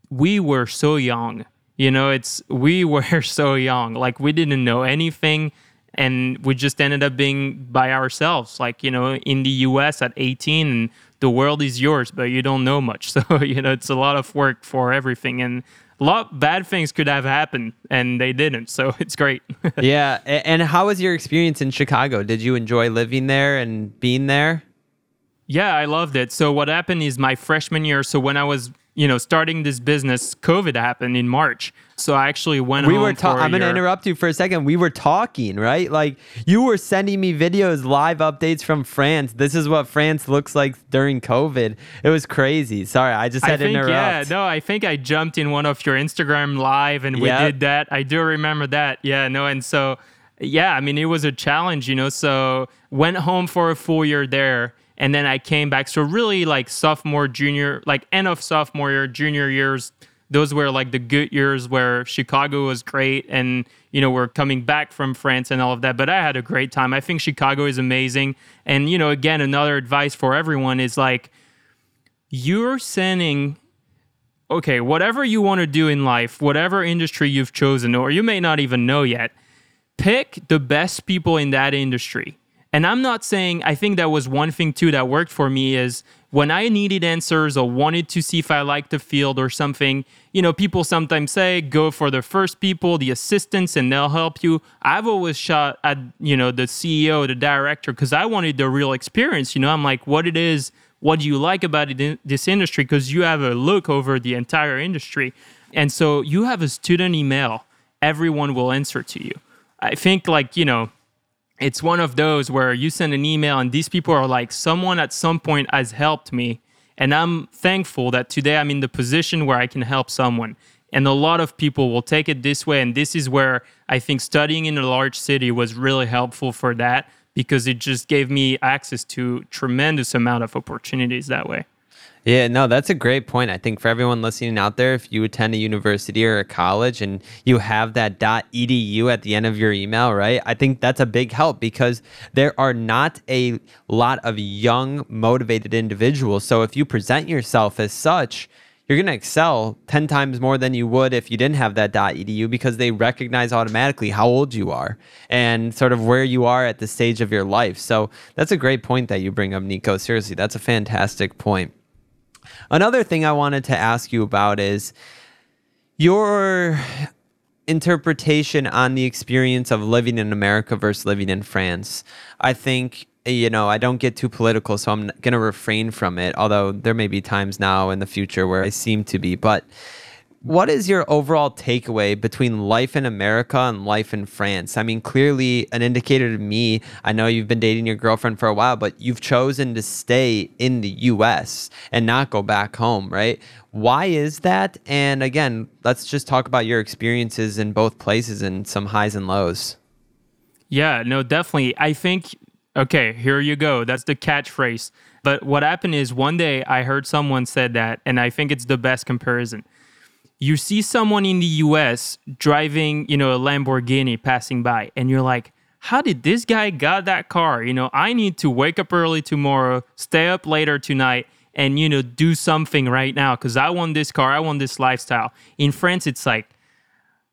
we were so young. You know, it's we were so young. Like we didn't know anything and we just ended up being by ourselves like you know in the us at 18 and the world is yours but you don't know much. So you know it's a lot of work for everything and a lot bad things could have happened and they didn't. So it's great. Yeah and how was your experience in chicago? Did you enjoy living there and being there? Yeah i loved it. So what happened is my freshman year so when i was you know, starting this business, COVID happened in March. So I actually went we were ta- I'm going to interrupt you for a second. We were talking, right? Like you were sending me videos, live updates from France. This is what France looks like during COVID. It was crazy. Sorry, I just had I think, to interrupt. Yeah, no, I think I jumped in one of your Instagram live and we yep. did that. I do remember that. Yeah, no, and so yeah, I mean it was a challenge, you know. So went home for a full year there and then I came back. So really like sophomore, junior, like end of sophomore year, junior years, those were like the good years where Chicago was great and you know we're coming back from France and all of that. But I had a great time. I think Chicago is amazing. And you know, again, another advice for everyone is like you're sending okay, whatever you want to do in life, whatever industry you've chosen, or you may not even know yet, pick the best people in that industry and I'm not saying, I think that was one thing too that worked for me is when I needed answers or wanted to see if I liked the field or something, you know, people sometimes say go for the first people, the assistants, and they'll help you. I've always shot at, you know, the CEO, the director, because I wanted the real experience. You know, I'm like, what it is, what do you like about it in this industry? Because you have a look over the entire industry. And so you have a student email, everyone will answer to you. I think, like, you know, it's one of those where you send an email and these people are like, someone at some point has helped me. And I'm thankful that today I'm in the position where I can help someone. And a lot of people will take it this way. And this is where I think studying in a large city was really helpful for that because it just gave me access to tremendous amount of opportunities that way. Yeah, no, that's a great point. I think for everyone listening out there, if you attend a university or a college and you have that .edu at the end of your email, right? I think that's a big help because there are not a lot of young, motivated individuals. So if you present yourself as such, you're going to excel 10 times more than you would if you didn't have that .edu because they recognize automatically how old you are and sort of where you are at the stage of your life. So that's a great point that you bring up, Nico. Seriously, that's a fantastic point. Another thing I wanted to ask you about is your interpretation on the experience of living in America versus living in France. I think you know, I don't get too political, so I'm going to refrain from it, although there may be times now in the future where I seem to be. But what is your overall takeaway between life in America and life in France? I mean, clearly an indicator to me, I know you've been dating your girlfriend for a while, but you've chosen to stay in the US and not go back home, right? Why is that? And again, let's just talk about your experiences in both places and some highs and lows. Yeah, no, definitely. I think, okay, here you go. That's the catchphrase. But what happened is one day I heard someone said that, and I think it's the best comparison you see someone in the US driving, you know, a Lamborghini passing by, and you're like, how did this guy got that car? You know, I need to wake up early tomorrow, stay up later tonight, and you know, do something right now because I want this car, I want this lifestyle. In France, it's like,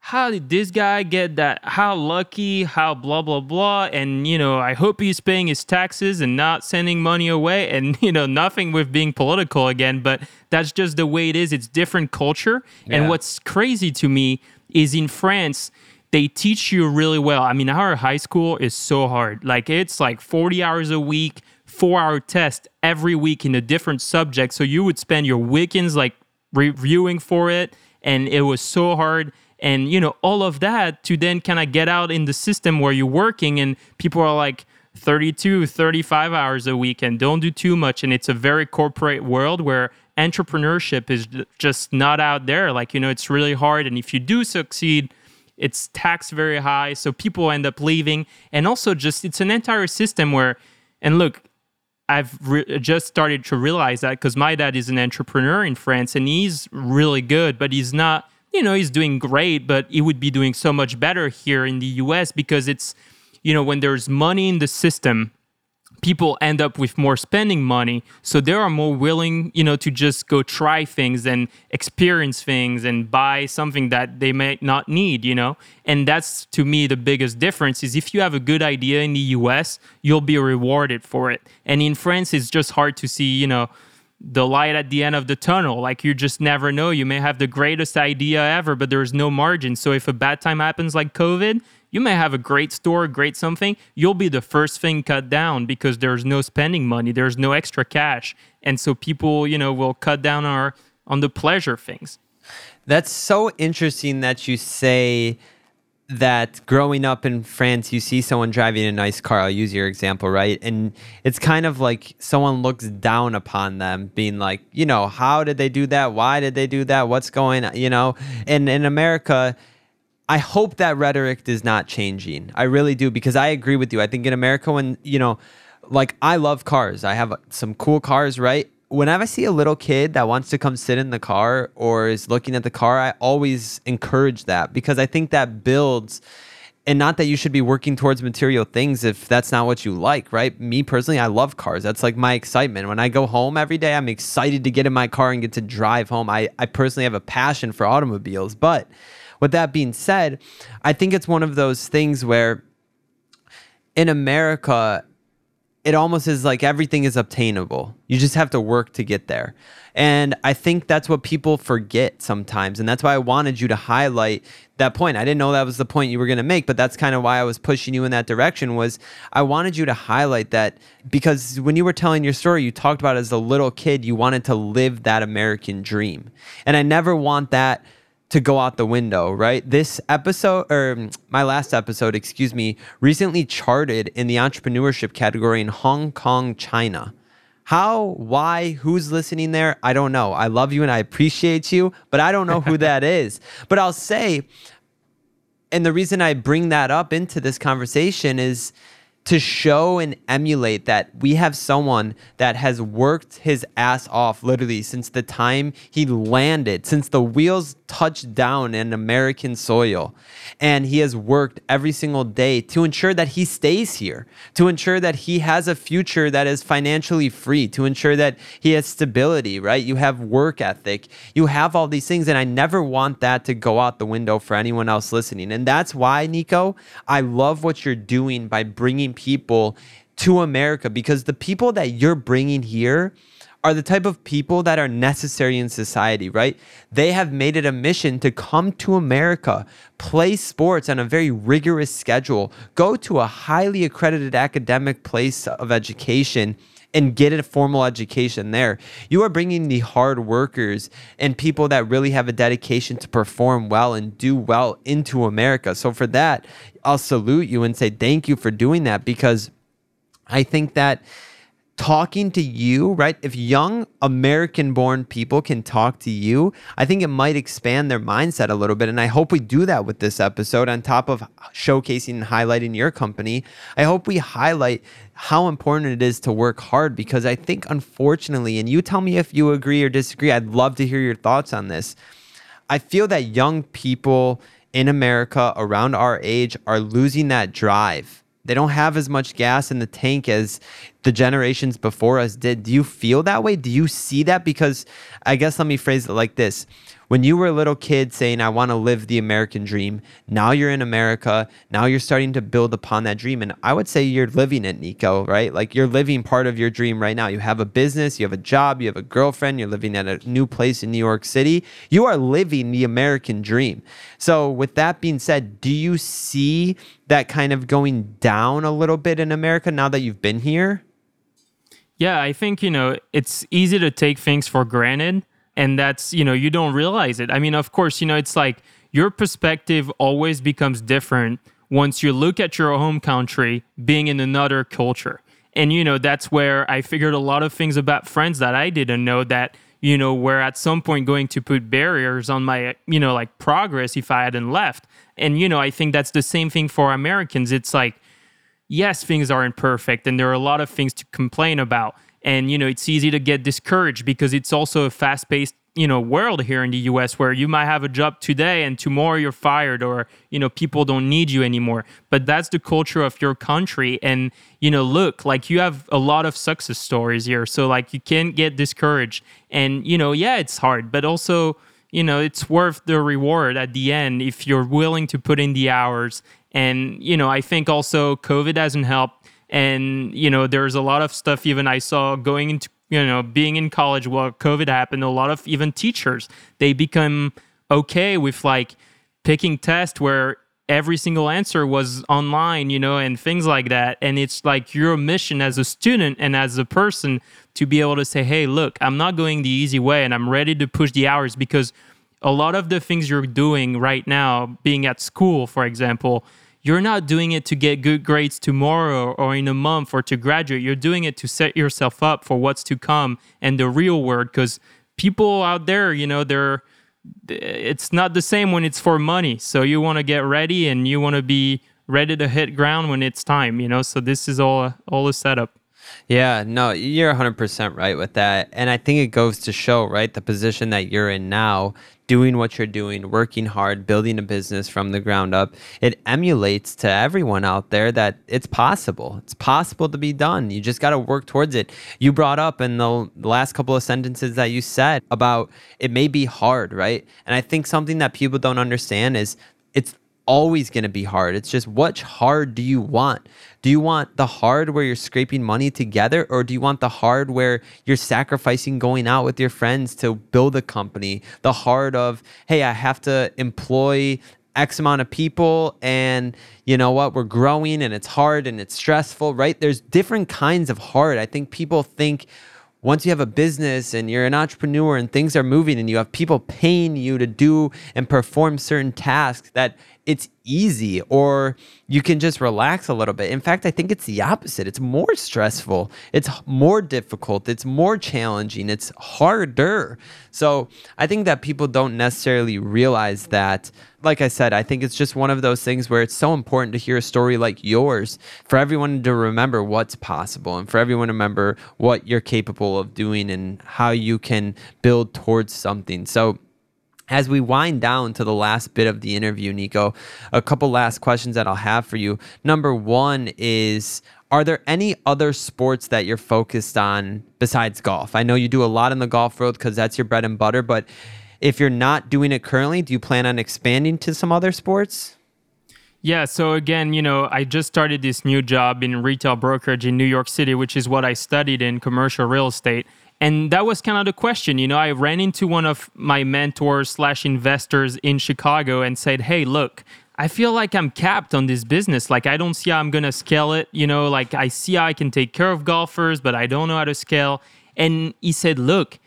how did this guy get that? How lucky, how blah, blah, blah. And, you know, I hope he's paying his taxes and not sending money away. And, you know, nothing with being political again, but that's just the way it is. It's different culture. Yeah. And what's crazy to me is in France, they teach you really well. I mean, our high school is so hard. Like, it's like 40 hours a week, four hour test every week in a different subject. So you would spend your weekends like reviewing for it. And it was so hard and you know all of that to then kind of get out in the system where you're working and people are like 32 35 hours a week and don't do too much. And it's a very corporate world where entrepreneurship is just not out there. Like you know it's really hard. And if you do succeed it's taxed very high. So people end up leaving. And also just it's an entire system where and look I've re- just started to realize that because my dad is an entrepreneur in France and he's really good, but he's not you know, he's doing great, but he would be doing so much better here in the US because it's, you know, when there's money in the system, people end up with more spending money. So they are more willing, you know, to just go try things and experience things and buy something that they may not need, you know? And that's to me the biggest difference is if you have a good idea in the US, you'll be rewarded for it. And in France, it's just hard to see, you know, the light at the end of the tunnel. Like you just never know. You may have the greatest idea ever, but there's no margin. So if a bad time happens like COVID, you may have a great store, great something. You'll be the first thing cut down because there's no spending money, there's no extra cash, and so people, you know, will cut down our on the pleasure things. That's so interesting that you say that growing up in France, you see someone driving a nice car. I'll use your example, right? And it's kind of like someone looks down upon them, being like, you know, how did they do that? Why did they do that? What's going on? You know, and in America, I hope that rhetoric is not changing. I really do, because I agree with you. I think in America, when, you know, like I love cars, I have some cool cars, right? Whenever I see a little kid that wants to come sit in the car or is looking at the car, I always encourage that because I think that builds and not that you should be working towards material things if that's not what you like, right? Me personally, I love cars. That's like my excitement. When I go home every day, I'm excited to get in my car and get to drive home. I, I personally have a passion for automobiles. But with that being said, I think it's one of those things where in America, it almost is like everything is obtainable. You just have to work to get there. And I think that's what people forget sometimes. And that's why I wanted you to highlight that point. I didn't know that was the point you were going to make, but that's kind of why I was pushing you in that direction was I wanted you to highlight that because when you were telling your story, you talked about as a little kid, you wanted to live that American dream. And I never want that to go out the window, right? This episode, or mm, my last episode, excuse me, recently charted in the entrepreneurship category in Hong Kong, China. How, why, who's listening there? I don't know. I love you and I appreciate you, but I don't know who that is. But I'll say, and the reason I bring that up into this conversation is to show and emulate that we have someone that has worked his ass off literally since the time he landed, since the wheels touched down in American soil. And he has worked every single day to ensure that he stays here, to ensure that he has a future that is financially free, to ensure that he has stability, right? You have work ethic, you have all these things. And I never want that to go out the window for anyone else listening. And that's why, Nico, I love what you're doing by bringing people to America because the people that you're bringing here are the type of people that are necessary in society, right? They have made it a mission to come to America, play sports on a very rigorous schedule, go to a highly accredited academic place of education and get a formal education there. You are bringing the hard workers and people that really have a dedication to perform well and do well into America. So for that, I'll salute you and say thank you for doing that because I think that talking to you, right? If young American born people can talk to you, I think it might expand their mindset a little bit. And I hope we do that with this episode on top of showcasing and highlighting your company. I hope we highlight how important it is to work hard because I think, unfortunately, and you tell me if you agree or disagree, I'd love to hear your thoughts on this. I feel that young people in America around our age are losing that drive they don't have as much gas in the tank as the generations before us did. Do you feel that way? Do you see that? Because I guess let me phrase it like this when you were a little kid saying, I want to live the American dream, now you're in America. Now you're starting to build upon that dream. And I would say you're living it, Nico, right? Like you're living part of your dream right now. You have a business, you have a job, you have a girlfriend, you're living at a new place in New York City. You are living the American dream. So, with that being said, do you see that kind of going down a little bit in America now that you've been here? Yeah, I think, you know, it's easy to take things for granted and that's you know you don't realize it. I mean of course you know it's like your perspective always becomes different once you look at your home country being in another culture. And you know that's where i figured a lot of things about France that i didn't know that you know were at some point going to put barriers on my you know like progress if i hadn't left. And you know i think that's the same thing for americans. It's like yes things aren't perfect and there are a lot of things to complain about and you know it's easy to get discouraged because it's also a fast-paced you know world here in the US where you might have a job today and tomorrow you're fired or you know people don't need you anymore. But that's the culture of your country. And you know look like you have a lot of success stories here. So like you can't get discouraged. And you know yeah it's hard but also you know it's worth the reward at the end if you're willing to put in the hours. And you know I think also covid hasn't helped and you know there's a lot of stuff even i saw going into you know being in college while covid happened a lot of even teachers they become okay with like picking tests where every single answer was online you know and things like that. And it's like your mission as a student and as a person to be able to say hey look i'm not going the easy way and i'm ready to push the hours because a lot of the things you're doing right now being at school for example you're not doing it to get good grades tomorrow or in a month or to graduate. You're doing it to set yourself up for what's to come and the real world because people out there, you know, they're it's not the same when it's for money. So you want to get ready and you want to be ready to hit ground when it's time, you know? So this is all all a setup. Yeah, no, you're 100% right with that. And I think it goes to show, right, the position that you're in now doing what you're doing, working hard, building a business from the ground up, it emulates to everyone out there that it's possible. It's possible to be done. You just got to work towards it. You brought up in the last couple of sentences that you said about it may be hard, right? And I think something that people don't understand is it's always going to be hard. It's just which hard do you want? Do you want the hard where you're scraping money together, or do you want the hard where you're sacrificing going out with your friends to build a company? The hard of, hey, I have to employ X amount of people, and you know what? We're growing and it's hard and it's stressful, right? There's different kinds of hard. I think people think, once you have a business and you're an entrepreneur and things are moving and you have people paying you to do and perform certain tasks that it's easy or you can just relax a little bit. In fact, I think it's the opposite. It's more stressful, it's more difficult, it's more challenging, it's harder. So I think that people don't necessarily realize that. Like I said, I think it's just one of those things where it's so important to hear a story like yours for everyone to remember what's possible and for everyone to remember what you're capable of doing and how you can build towards something. So, as we wind down to the last bit of the interview, Nico, a couple last questions that I'll have for you. Number one is Are there any other sports that you're focused on besides golf? I know you do a lot in the golf world because that's your bread and butter, but if you're not doing it currently, do you plan on expanding to some other sports? Yeah, so again, you know, I just started this new job in retail brokerage in New York City, which is what I studied in commercial real estate and that was kind of the question you know i ran into one of my mentors slash investors in chicago and said hey look i feel like i'm capped on this business. Like i don't see how i'm gonna scale it you know like i see how i can take care of golfers but i don't know how to scale. And he said look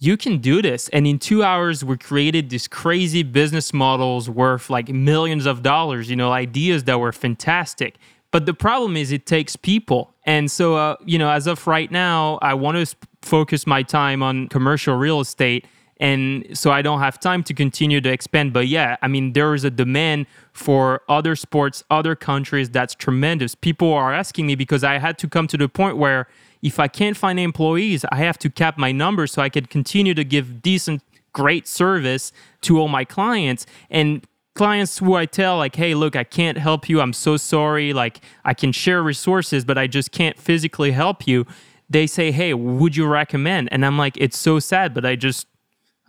you can do this. And in two hours we created these crazy business models worth like millions of dollars you know ideas that were fantastic but the problem is it takes people and so uh, you know as of right now i want to sp- focus my time on commercial real estate and so I don't have time to continue to expand. But yeah, I mean, there is a demand for other sports, other countries that's tremendous. People are asking me because I had to come to the point where if I can't find employees, I have to cap my numbers so I can continue to give decent, great service to all my clients. And clients who I tell, like, hey, look, I can't help you. I'm so sorry. Like, I can share resources, but I just can't physically help you they say, "Hey, would you recommend?" And I'm like, "It's so sad, but I just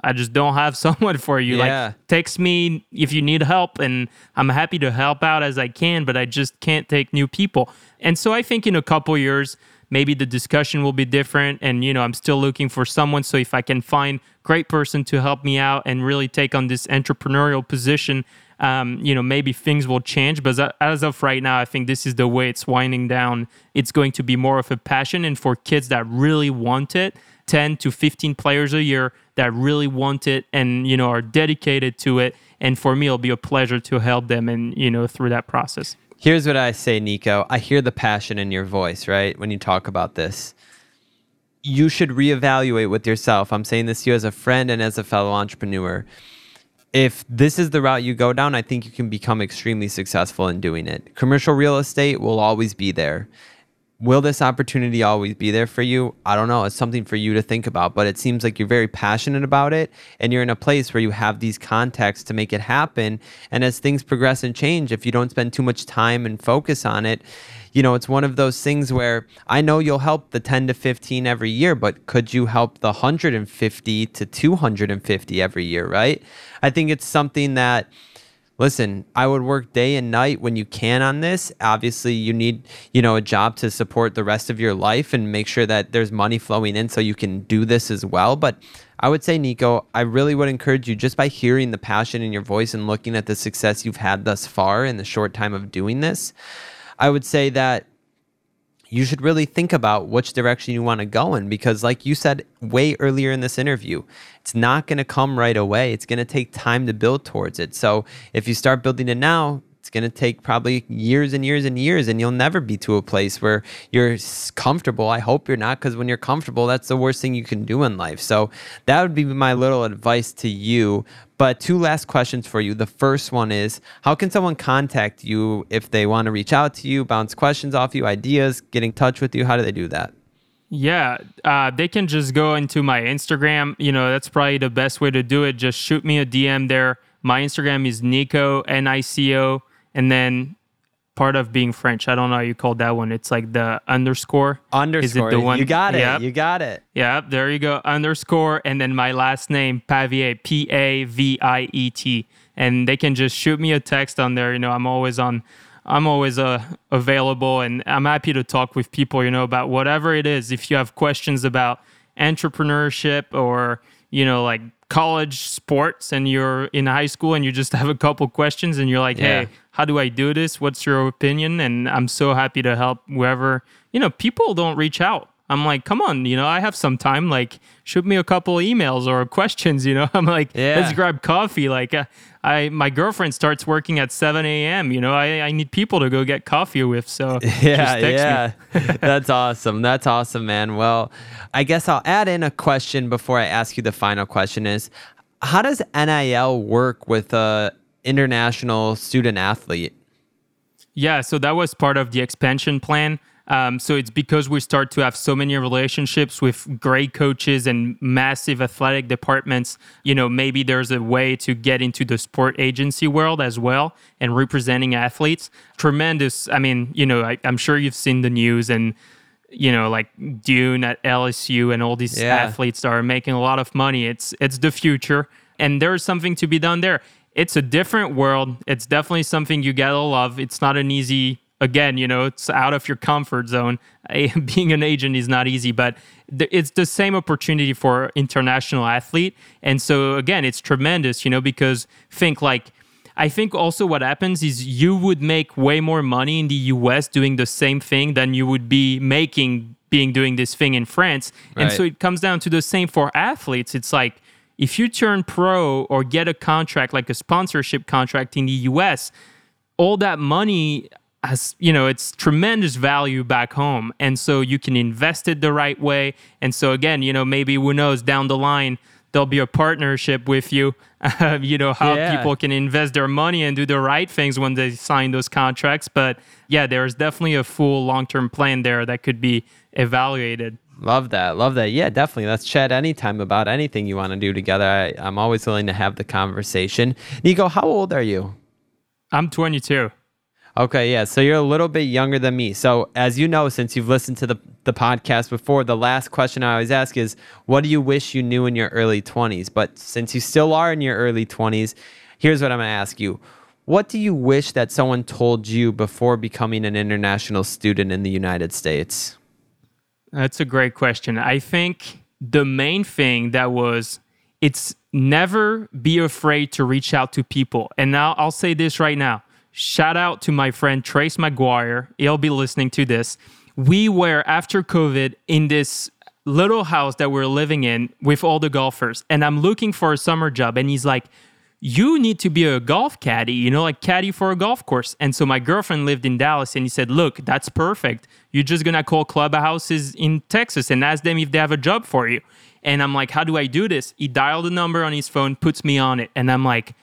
I just don't have someone for you. Yeah. Like text me if you need help and I'm happy to help out as I can, but I just can't take new people." And so I think in a couple years maybe the discussion will be different and you know i'm still looking for someone so if i can find great person to help me out and really take on this entrepreneurial position um, you know, maybe things will change. But as of right now, I think this is the way it's winding down. It's going to be more of a passion. And for kids that really want it, 10 to 15 players a year that really want it and, you know, are dedicated to it. And for me, it'll be a pleasure to help them and, you know, through that process. Here's what I say, Nico. I hear the passion in your voice, right? When you talk about this. You should reevaluate with yourself. I'm saying this to you as a friend and as a fellow entrepreneur if this is the route you go down, I think you can become extremely successful in doing it. Commercial real estate will always be there. Will this opportunity always be there for you? I don't know. It's something for you to think about, but it seems like you're very passionate about it and you're in a place where you have these contacts to make it happen. And as things progress and change, if you don't spend too much time and focus on it, you know, it's one of those things where I know you'll help the 10 to 15 every year, but could you help the 150 to 250 every year, right? I think it's something that listen, I would work day and night when you can on this. Obviously, you need, you know, a job to support the rest of your life and make sure that there's money flowing in so you can do this as well. But I would say, Nico, I really would encourage you just by hearing the passion in your voice and looking at the success you've had thus far in the short time of doing this. I would say that you should really think about which direction you want to go in because like you said way earlier in this interview it's not going to come right away. It's going to take time to build towards it. So if you start building it now it's going to take probably years and years and years, and you'll never be to a place where you're comfortable. I hope you're not, because when you're comfortable, that's the worst thing you can do in life. So that would be my little advice to you. But two last questions for you. The first one is How can someone contact you if they want to reach out to you, bounce questions off you, ideas, get in touch with you? How do they do that? Yeah, uh, they can just go into my Instagram. You know, that's probably the best way to do it. Just shoot me a DM there. My Instagram is Nico, N I C O and then part of being French. I don't know how you called that one. It's like the underscore. Underscore. Is it the one? You got it. Yep. You got it. Yeah, there you go. Underscore, and then my last name, Paviet, P A V I E T. And they can just shoot me a text on there. You know, I'm always on. I'm always uh, available, and I'm happy to talk with people. You know, about whatever it is. If you have questions about entrepreneurship or you know, like college sports and you're in high school and you just have a couple questions and you're like, yeah. hey, how do I do this? What's your opinion? And I'm so happy to help whoever, you know, people don't reach out. I'm like, come on, you know, I have some time. Like, shoot me a couple emails or questions. You know, I'm like, Yeah. let's grab coffee. Like, uh, I my girlfriend starts working at 7 a.m. You know, I, I need people to go get coffee with. So Yeah, just text yeah. me. That's awesome. That's awesome, man. Well, I guess I'll add in a question before I ask you the final question is how does NIL work with a international student athlete? Yeah, so that was part of the expansion plan. Um, so it's because we start to have so many relationships with great coaches and massive athletic departments. You know, maybe there's a way to get into the sport agency world as well and representing athletes. Tremendous. I mean, you know, I, I'm sure you've seen the news and you know, like Dunne at LSU and all these Yeah. athletes are making a lot of money. It's it's the future, and there's something to be done there. It's a different world. It's definitely something you gotta love. It's not an easy. Again, you know, it's out of your comfort zone. Being an agent is not easy, but it's the same opportunity for international athlete. And so again, it's tremendous, you know, because think like I think also what happens is you would make way more money in the US doing the same thing than you would be making being doing this thing in France. And so it comes down to the same for athletes. It's like if you turn pro or get a contract like a sponsorship contract in the US, all that money has you know it's tremendous value back home. And so you can invest it the right way. And so again you know maybe who knows down the line there'll be a partnership with you you know how Yeah. people can invest their money and do the right things when they sign those contracts. But yeah there's definitely a full long-term plan there that could be evaluated Love that. Love that. Yeah, definitely. Let's chat anytime about anything you want to do together. I, I'm always willing to have the conversation. Nico, how old are you? i'm 22 Okay, yeah. So you're a little bit younger than me. So as you know, since you've listened to the, the podcast before, the last question I always ask is, what do you wish you knew in your early 20s? But since you still are in your early 20s, here's what I'm going to ask you. What do you wish that someone told you before becoming an international student in the United States? That's a great question. I think the main thing that was it's never be afraid to reach out to people. And now I'll say this right now. Shout out to my friend Trace McGuire. He'll be listening to this. We were after COVID in this little house that we're living in with all the golfers, and I'm looking for a summer job. And he's like, you need to be a golf caddy, you know, like caddy for a golf course. And so my girlfriend lived in Dallas and he said, Look, that's perfect. You're just gonna call clubhouses in Texas and ask them if they have a job for you. And I'm like, How do I do this? He dialed the number on his phone, puts me on it. And I'm like,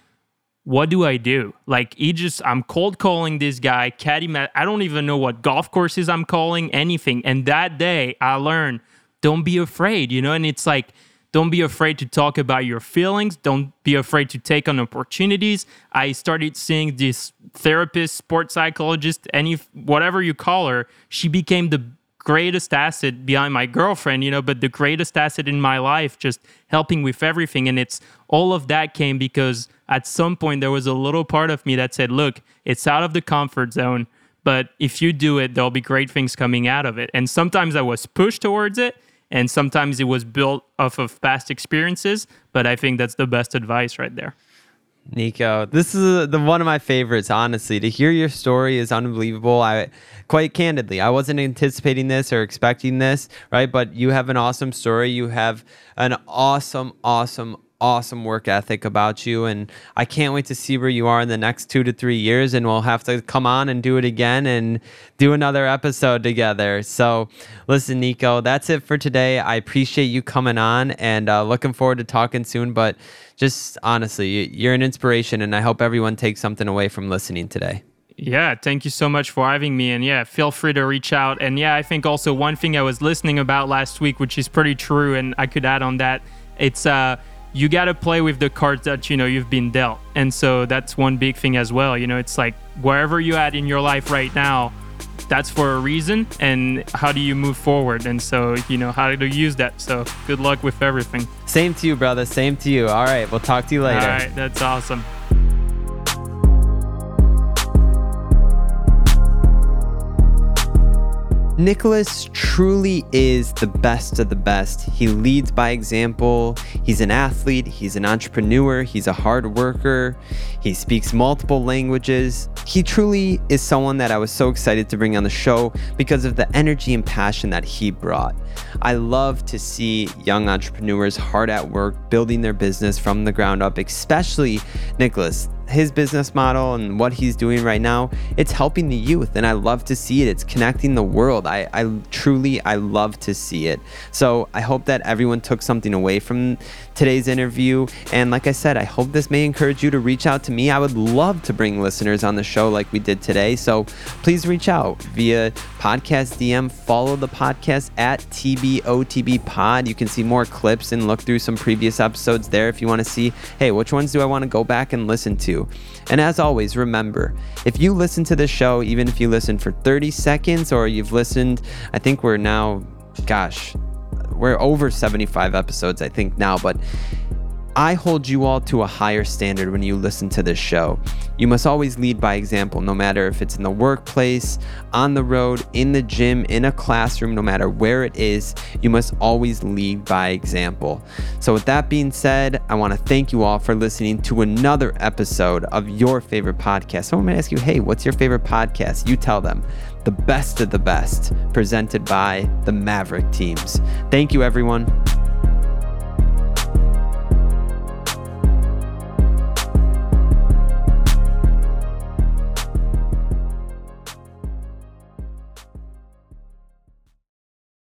what do I do? Like, he just, I'm cold calling this guy, caddy. Ma- I don't even know what golf courses I'm calling, anything. And that day, I learned, don't be afraid, you know. And it's like, don't be afraid to talk about your feelings. Don't be afraid to take on opportunities. I started seeing this therapist, sports psychologist, any whatever you call her. She became the greatest asset behind my girlfriend, you know, but the greatest asset in my life, just helping with everything. And it's all of that came because at some point there was a little part of me that said, look, it's out of the comfort zone. But if you do it, there'll be great things coming out of it. And sometimes I was pushed towards it, and sometimes it was built off of past experiences. But I think that's the best advice right there. Nico, this is the one of my favorites. Honestly, to hear your story is unbelievable. I, quite candidly, I wasn't anticipating this or expecting this, right? But you have an awesome story. You have an awesome, awesome, awesome work ethic about you, and I can't wait to see where you are in the next two to three years. And we'll have to come on and do it again and do another episode together. So, listen, Nico, that's it for today. I appreciate you coming on, and uh, looking forward to talking soon. But just honestly, you- you're an inspiration, and I hope everyone takes something away from listening today. Yeah, thank you so much for having me. And yeah, feel free to reach out. And yeah, I think also one thing I was listening about last week, which is pretty true, and I could add on that, it's uh you got to play with the cards that you know you've been dealt. And so that's one big thing as well. You know, it's like wherever you're at in your life right now, that's for a reason. And how do you move forward? And so, you know, how to use that. So good luck with everything. Same to you, brother. Same to you. All right, we'll talk to you later. All right, that's awesome. Nicolas truly is the best of the best. He leads by example. He's an athlete, he's an entrepreneur, he's a hard worker, he speaks multiple languages. He truly is someone that I was so excited to bring on the show because of the energy and passion that he brought. I love to see young entrepreneurs hard at work building their business from the ground up, especially Nicolas his business model and what he's doing right now, it's helping the youth. And I love to see it. It's connecting the world. I, I truly, I love to see it. So I hope that everyone took something away from today's interview. And like I said, I hope this may encourage you to reach out to me. I would love to bring listeners on the show like we did today. So please reach out via podcast DM. Follow the podcast at TBOTB Pod. You can see more clips and look through some previous episodes there if you want to see, hey, which ones do I want to go back and listen to? And as always, remember if you listen to this show, even if you listen for 30 seconds or you've listened, I think we're now, gosh, we're over 75 episodes, I think now, but I hold you all to a higher standard when you listen to this show. You must always lead by example, no matter if it's in the workplace, on the road, in the gym, in a classroom, no matter where it is, you must always lead by example. So, with that being said, I want to thank you all for listening to another episode of your favorite podcast. Someone might ask you, hey, what's your favorite podcast? You tell them. The best of the best, presented by the Maverick teams. Thank you, everyone.